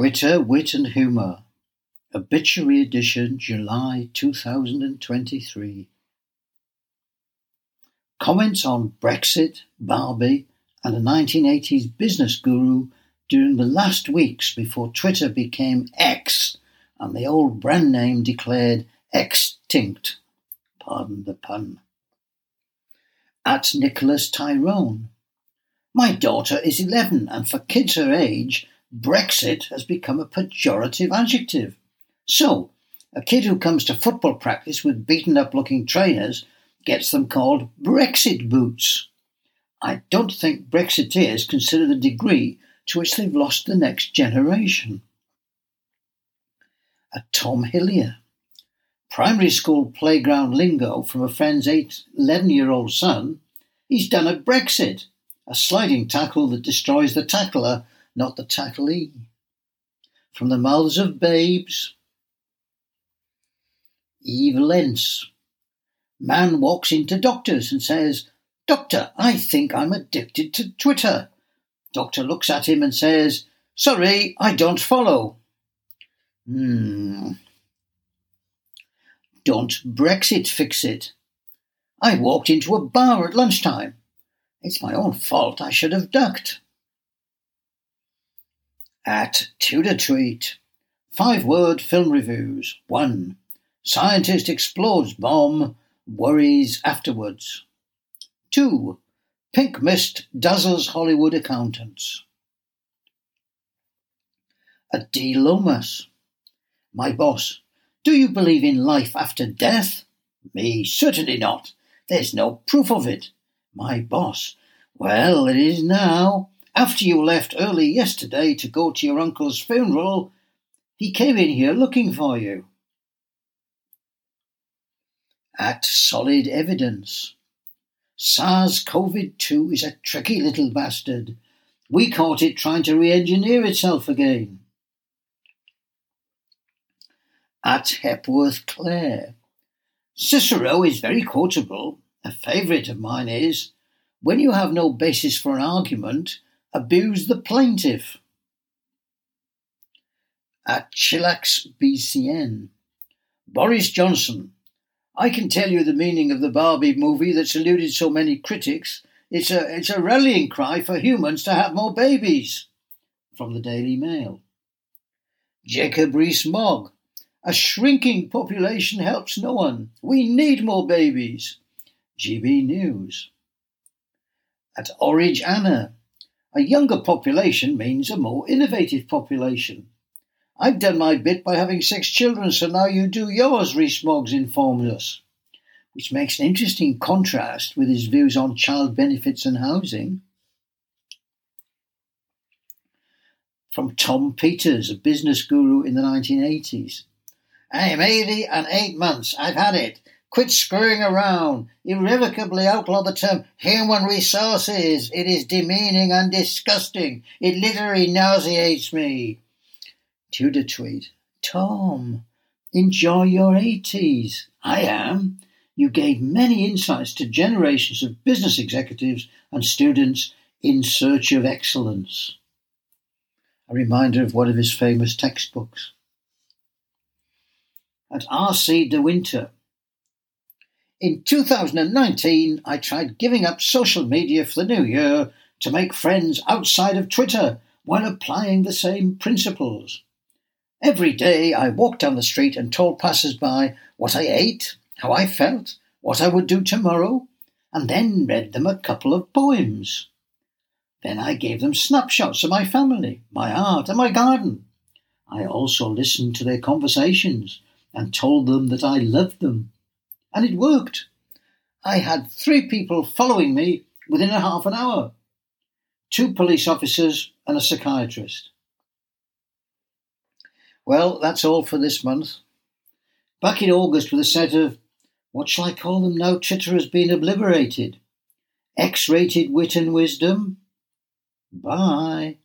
Twitter Wit and Humour Obituary Edition July 2023 Comments on Brexit, Barbie and a 1980s business guru during the last weeks before Twitter became X and the old brand name declared extinct. Pardon the pun. At Nicholas Tyrone. My daughter is 11 and for kids her age, Brexit has become a pejorative adjective. So, a kid who comes to football practice with beaten up looking trainers gets them called Brexit boots. I don't think Brexiteers consider the degree to which they've lost the next generation. A Tom Hillier. Primary school playground lingo from a friend's 8, 11 year old son. He's done a Brexit, a sliding tackle that destroys the tackler not the tacklee. From the mouths of babes. Eve Lenz. Man walks into doctors and says, Doctor, I think I'm addicted to Twitter. Doctor looks at him and says, Sorry, I don't follow. Hmm. Don't Brexit fix it. I walked into a bar at lunchtime. It's my own fault. I should have ducked at Tudor Tweet. Five word film reviews. 1. Scientist explodes bomb, worries afterwards. 2. Pink mist dazzles Hollywood accountants. At D. Lomas. My boss. Do you believe in life after death? Me, certainly not. There's no proof of it. My boss. Well, it is now. After you left early yesterday to go to your uncle's funeral, he came in here looking for you. At solid evidence. SARS CoV 2 is a tricky little bastard. We caught it trying to re engineer itself again. At Hepworth Clare. Cicero is very quotable. A favourite of mine is when you have no basis for an argument, abuse the plaintiff. At Chillax BCN. Boris Johnson. I can tell you the meaning of the Barbie movie that's eluded so many critics. It's a, it's a rallying cry for humans to have more babies. From the Daily Mail. Jacob Rees-Mogg. A shrinking population helps no one. We need more babies. GB News. At Orridge Anna. A younger population means a more innovative population. I've done my bit by having six children, so now you do yours, Rees-Moggs informs us, which makes an interesting contrast with his views on child benefits and housing. From Tom Peters, a business guru in the 1980s. I'm 80 and 8 months. I've had it. Quit screwing around. Irrevocably outlaw the term human resources. It is demeaning and disgusting. It literally nauseates me. Tudor tweet. Tom, enjoy your 80s. I am. You gave many insights to generations of business executives and students in search of excellence. A reminder of one of his famous textbooks. At R.C. De Winter, in 2019, I tried giving up social media for the new year to make friends outside of Twitter while applying the same principles. Every day I walked down the street and told passers-by what I ate, how I felt, what I would do tomorrow, and then read them a couple of poems. Then I gave them snapshots of my family, my art, and my garden. I also listened to their conversations and told them that I loved them and it worked. I had three people following me within a half an hour two police officers and a psychiatrist. Well, that's all for this month. Back in August with a set of, what shall I call them now? Chitter has been obliterated. X rated wit and wisdom. Bye.